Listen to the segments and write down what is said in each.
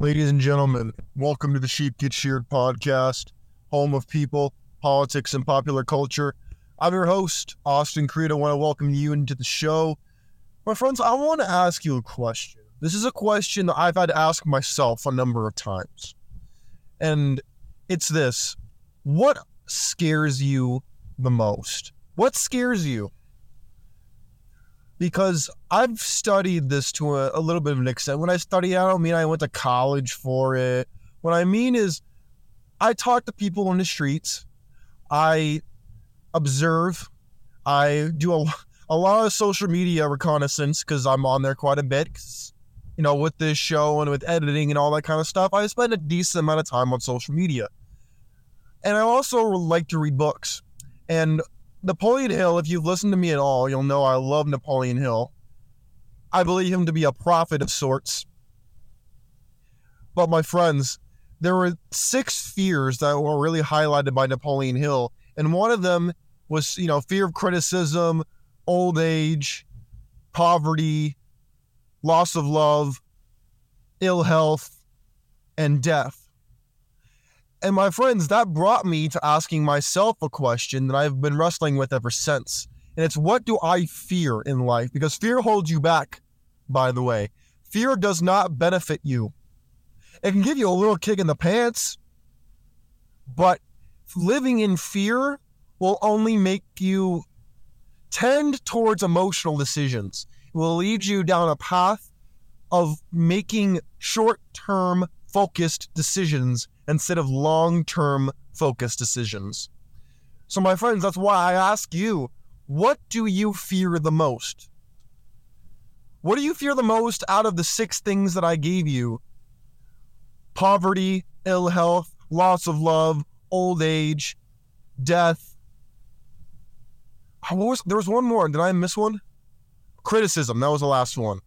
Ladies and gentlemen, welcome to the Sheep Get Sheared podcast, home of people, politics, and popular culture. I'm your host, Austin Creed. I want to welcome you into the show. My friends, I want to ask you a question. This is a question that I've had to ask myself a number of times. And it's this What scares you the most? What scares you? Because I've studied this to a, a, little bit of an extent. When I study, I don't mean I went to college for it. What I mean is, I talk to people in the streets. I observe. I do a, a lot of social media reconnaissance because I'm on there quite a bit. You know, with this show and with editing and all that kind of stuff, I spend a decent amount of time on social media. And I also like to read books. And Napoleon Hill, if you've listened to me at all, you'll know I love Napoleon Hill. I believe him to be a prophet of sorts. But my friends, there were six fears that were really highlighted by Napoleon Hill, and one of them was, you know, fear of criticism, old age, poverty, loss of love, ill health, and death. And my friends, that brought me to asking myself a question that I've been wrestling with ever since. And it's what do I fear in life? Because fear holds you back, by the way. Fear does not benefit you. It can give you a little kick in the pants, but living in fear will only make you tend towards emotional decisions. It will lead you down a path of making short term focused decisions instead of long term focused decisions. So, my friends, that's why I ask you what do you fear the most? What do you fear the most out of the six things that I gave you? Poverty, ill health, loss of love, old age, death. Was, there was one more. Did I miss one? Criticism. That was the last one.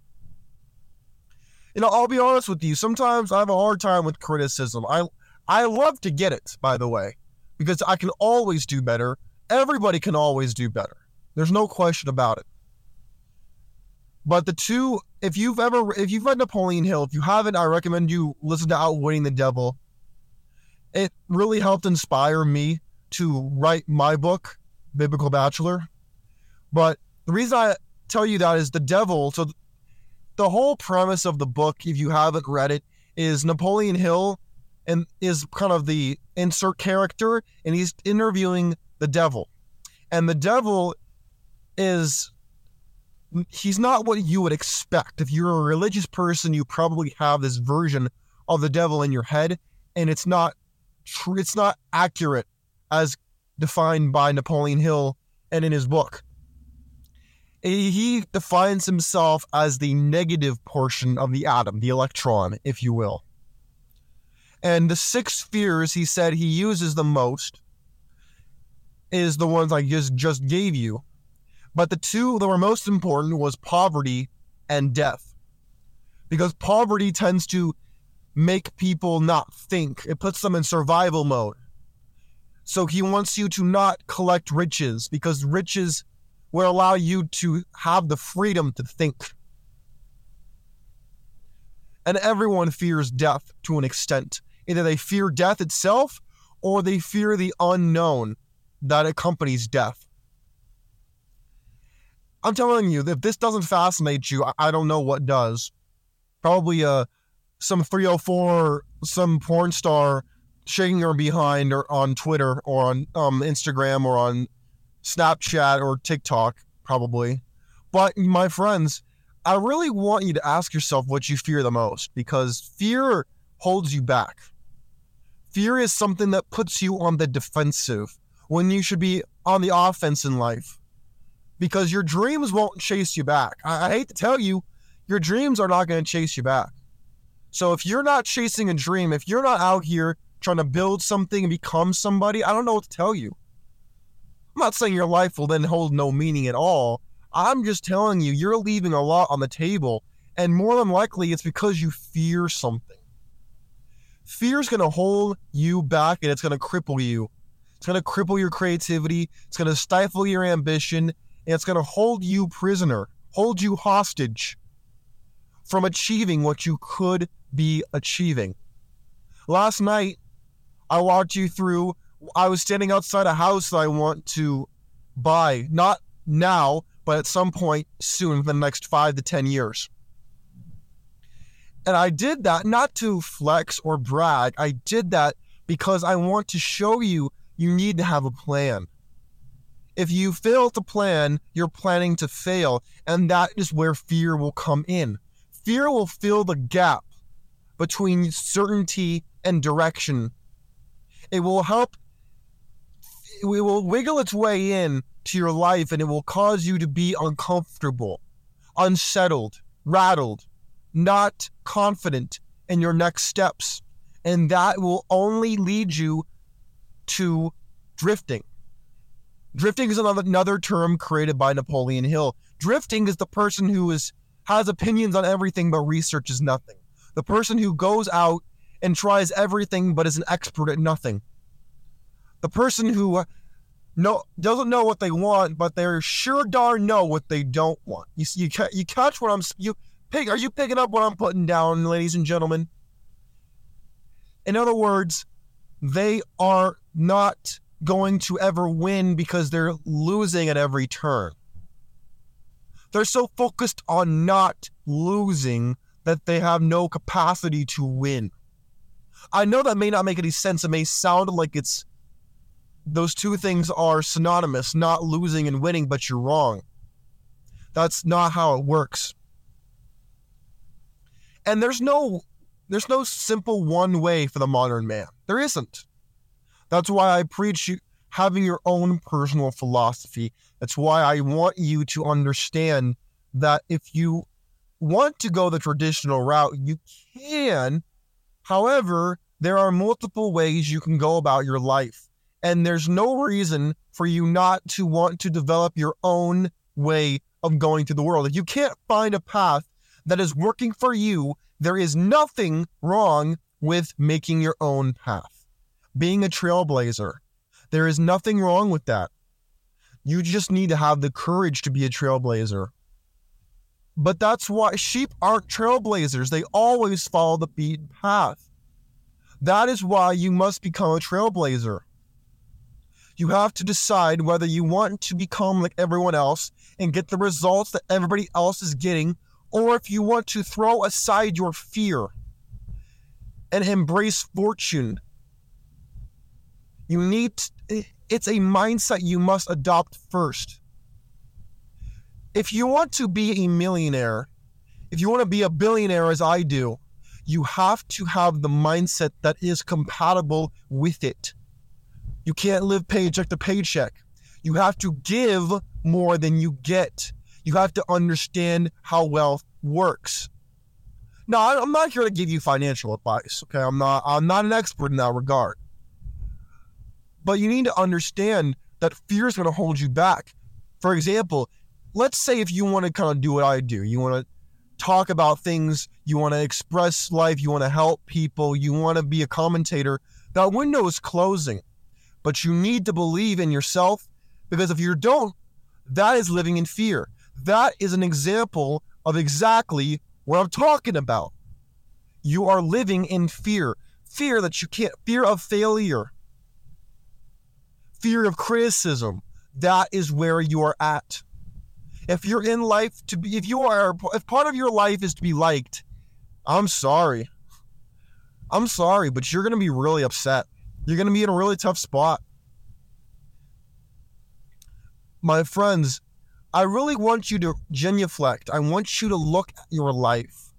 You know, I'll be honest with you. Sometimes I have a hard time with criticism. I I love to get it, by the way, because I can always do better. Everybody can always do better. There's no question about it. But the two, if you've ever, if you've read Napoleon Hill, if you haven't, I recommend you listen to Outwitting the Devil. It really helped inspire me to write my book, Biblical Bachelor. But the reason I tell you that is the devil. So the whole premise of the book, if you haven't read it, is Napoleon Hill and is kind of the insert character, and he's interviewing the devil. And the devil is he's not what you would expect. If you're a religious person, you probably have this version of the devil in your head, and it's not true. It's not accurate as defined by Napoleon Hill and in his book. He defines himself as the negative portion of the atom, the electron, if you will. And the six fears he said he uses the most is the ones I just just gave you. But the two that were most important was poverty and death. Because poverty tends to make people not think. It puts them in survival mode. So he wants you to not collect riches because riches will allow you to have the freedom to think. And everyone fears death to an extent. Either they fear death itself or they fear the unknown that accompanies death. I'm telling you, if this doesn't fascinate you, I don't know what does. Probably uh, some 304, some porn star shaking her behind or on Twitter or on um, Instagram or on Snapchat or TikTok, probably. But my friends, I really want you to ask yourself what you fear the most because fear holds you back. Fear is something that puts you on the defensive when you should be on the offense in life because your dreams won't chase you back. I, I hate to tell you, your dreams are not going to chase you back. So if you're not chasing a dream, if you're not out here trying to build something and become somebody, I don't know what to tell you. I'm not saying your life will then hold no meaning at all. I'm just telling you, you're leaving a lot on the table. And more than likely, it's because you fear something. Fear is going to hold you back and it's going to cripple you. It's going to cripple your creativity. It's going to stifle your ambition. And it's going to hold you prisoner, hold you hostage from achieving what you could be achieving. Last night, I walked you through, I was standing outside a house that I want to buy, not now, but at some point soon, in the next five to 10 years. And I did that not to flex or brag. I did that because I want to show you you need to have a plan. If you fail to plan, you're planning to fail. And that is where fear will come in. Fear will fill the gap between certainty and direction. It will help, it will wiggle its way in to your life and it will cause you to be uncomfortable, unsettled, rattled, not confident in your next steps. And that will only lead you to drifting. Drifting is another, another term created by Napoleon Hill. Drifting is the person who is has opinions on everything but researches nothing. The person who goes out and tries everything but is an expert at nothing. The person who uh, no doesn't know what they want, but they're sure darn know what they don't want. You you you catch what I'm you pick? Are you picking up what I'm putting down, ladies and gentlemen? In other words, they are not going to ever win because they're losing at every turn. They're so focused on not losing that they have no capacity to win. I know that may not make any sense. It may sound like it's those two things are synonymous, not losing and winning, but you're wrong. That's not how it works. And there's no there's no simple one way for the modern man. There isn't. That's why I preach having your own personal philosophy. That's why I want you to understand that if you want to go the traditional route, you can. However, there are multiple ways you can go about your life. And there's no reason for you not to want to develop your own way of going through the world. If you can't find a path that is working for you, there is nothing wrong with making your own path. Being a trailblazer, there is nothing wrong with that. You just need to have the courage to be a trailblazer. But that's why sheep aren't trailblazers. They always follow the beaten path. That is why you must become a trailblazer. You have to decide whether you want to become like everyone else and get the results that everybody else is getting, or if you want to throw aside your fear and embrace fortune. You need, it's a mindset you must adopt first. If you want to be a millionaire, if you want to be a billionaire as I do, you have to have the mindset that is compatible with it. You can't live paycheck to paycheck. You have to give more than you get. You have to understand how wealth works. Now, I'm not here to give you financial advice. Okay, I'm not. I'm not an expert in that regard. But you need to understand that fear is going to hold you back. For example, let's say if you want to kind of do what I do, you want to talk about things, you want to express life, you want to help people, you want to be a commentator, that window is closing. But you need to believe in yourself because if you don't, that is living in fear. That is an example of exactly what I'm talking about. You are living in fear. Fear that you can't, fear of failure, fear of criticism. That is where you are at. If you're in life to be, if you are, if part of your life is to be liked, I'm sorry. I'm sorry, but you're going to be really upset. You're going to be in a really tough spot. My friends, I really want you to genuflect. I want you to look at your life.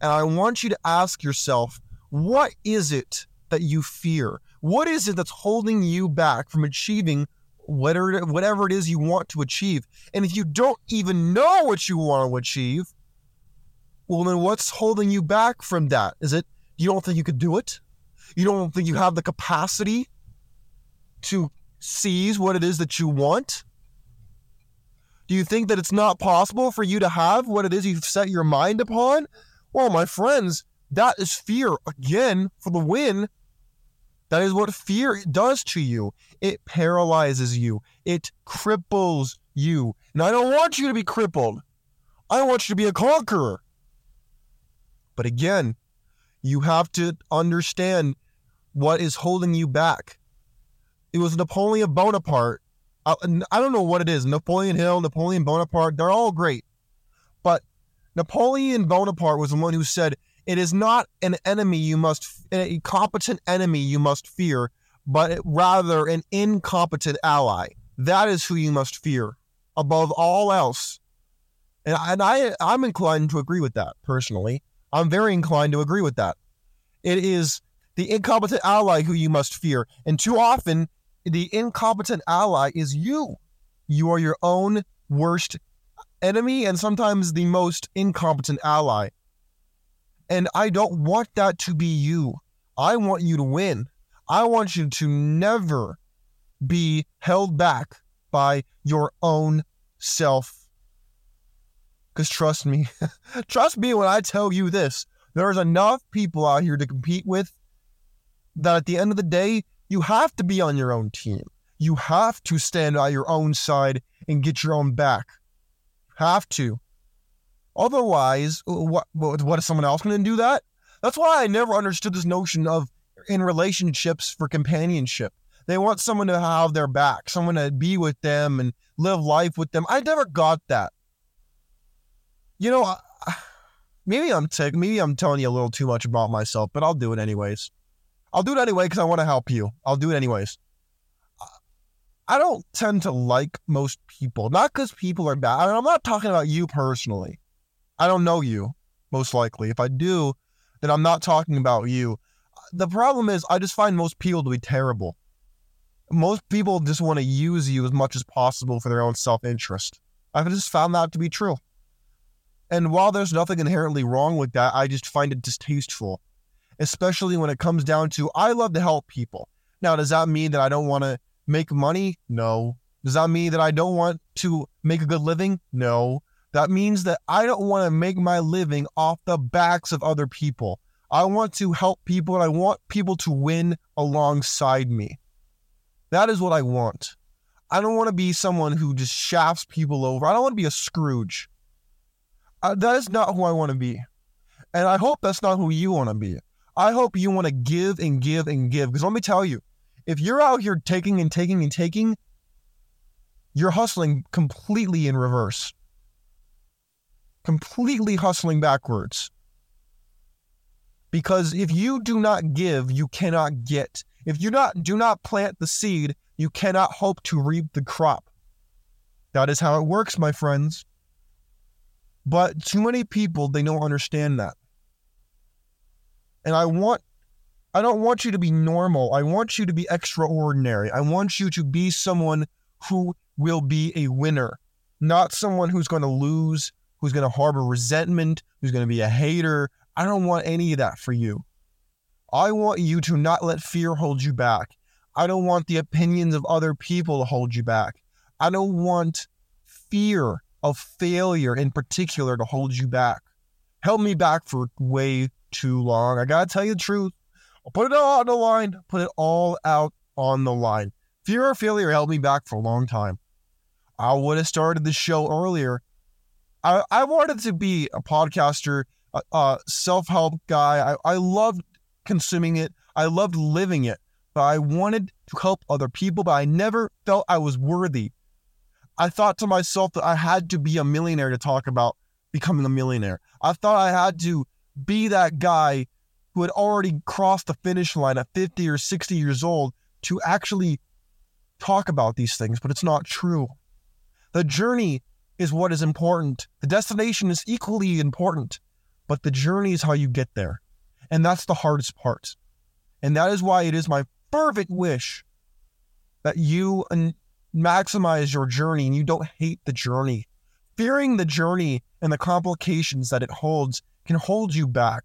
And I want you to ask yourself, what is it that you fear? What is it that's holding you back from achieving whatever whatever it is you want to achieve. And if you don't even know what you want to achieve, well then what's holding you back from that? Is it you don't think you could do it? You don't think you have the capacity to seize what it is that you want? Do you think that it's not possible for you to have what it is you've set your mind upon? Well, my friends, that is fear again for the win that is what fear does to you. It paralyzes you, it cripples you. And I don't want you to be crippled. I want you to be a conqueror. But again, You have to understand what is holding you back. It was Napoleon Bonaparte. I, don't know what it is. Napoleon Hill, Napoleon Bonaparte, they're all great. But Napoleon Bonaparte was the one who said, It is not an enemy you must, a competent enemy you must fear, but rather an incompetent ally. That is who you must fear above all else. And, and I, I'm inclined to agree with that personally. I'm very inclined to agree with that. It is the incompetent ally who you must fear. And too often, the incompetent ally is you. You are your own worst enemy and sometimes the most incompetent ally. And I don't want that to be you. I want you to win. I want you to never be held back by your own self. Because trust me, trust me when I tell you this, there's enough people out here to compete with that at the end of the day, you have to be on your own team. You have to stand by your own side and get your own back. Have to. Otherwise, what what is someone else going to do that? That's why I never understood this notion of in relationships for companionship. They want someone to have their back, someone to be with them and live life with them. I never got that. You know, maybe I'm t- maybe I'm telling you a little too much about myself, but I'll do it anyways. I'll do it anyway because I want to help you. I'll do it anyways. I don't tend to like most people, not because people are bad. I mean, I'm not talking about you personally. I don't know you, most likely. If I do, then I'm not talking about you. The problem is, I just find most people to be terrible. Most people just want to use you as much as possible for their own self interest. I've just found that to be true. And while there's nothing inherently wrong with that, I just find it distasteful, especially when it comes down to I love to help people. Now, does that mean that I don't want to make money? No. Does that mean that I don't want to make a good living? No. That means that I don't want to make my living off the backs of other people. I want to help people and I want people to win alongside me. That is what I want. I don't want to be someone who just shafts people over. I don't want to be a Scrooge. Uh, that is not who I want to be. And I hope that's not who you want to be. I hope you want to give and give and give. Because let me tell you, if you're out here taking and taking and taking, you're hustling completely in reverse, completely hustling backwards. Because if you do not give, you cannot get. If you not do not plant the seed, you cannot hope to reap the crop. That is how it works, my friends. But too many people, they don't understand that. And I want, I don't want you to be normal. I want you to be extraordinary. I want you to be someone who will be a winner, not someone who's going to lose, who's going to harbor resentment, who's going to be a hater. I don't want any of that for you. I want you to not let fear hold you back. I don't want the opinions of other people to hold you back. I don't want fear of failure in particular to hold you back. Held me back for way too long. I gotta tell you the truth. I'll put it all on the line, put it all out on the line. Fear of failure held me back for a long time. I would have started the show earlier. I, I wanted to be a podcaster, a, a self help guy. I, I loved consuming it, I loved living it, but I wanted to help other people, but I never felt I was worthy I thought to myself that I had to be a millionaire to talk about becoming a millionaire. I thought I had to be that guy who had already crossed the finish line at 50 or 60 years old to actually talk about these things, but it's not true. The journey is what is important. The destination is equally important, but the journey is how you get there. And that's the hardest part. And that is why it is my fervent wish that you maximize your journey and you don't hate the journey. Fearing the journey and the complications that it holds can hold you back.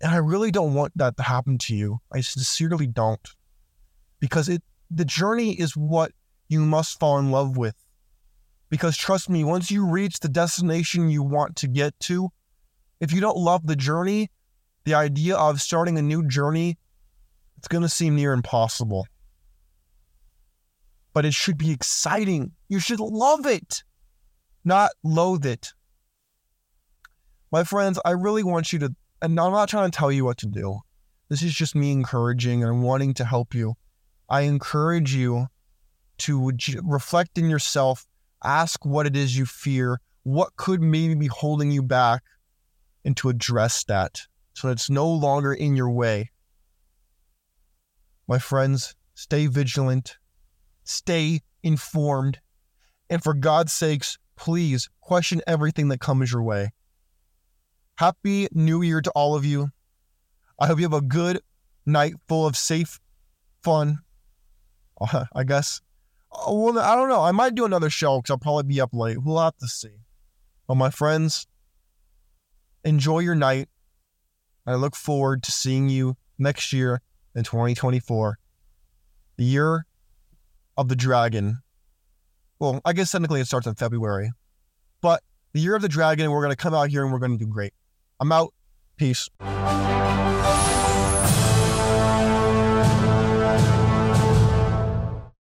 And I really don't want that to happen to you. I sincerely don't. Because it the journey is what you must fall in love with. Because trust me, once you reach the destination you want to get to, if you don't love the journey, the idea of starting a new journey, it's going to seem near impossible but it should be exciting. You should love it, not loathe it. My friends, I really want you to and I'm not trying to tell you what to do. This is just me encouraging and wanting to help you. I encourage you to reflect in yourself, ask what it is you fear, what could maybe be holding you back, and to address that so that it's no longer in your way. My friends, stay vigilant, stay informed, and for God's sakes, please question everything that comes your way. Happy New Year to all of you. I hope you have a good night full of safe fun. I guess. Oh, well, I don't know. I might do another show because I'll probably be up late. We'll have to see. But my friends, enjoy your night. I look forward to seeing you next year in 2024. The year of the dragon. Well, I guess technically it starts in February. But the year of the dragon, we're going to come out here and we're going to do great. I'm out. Peace.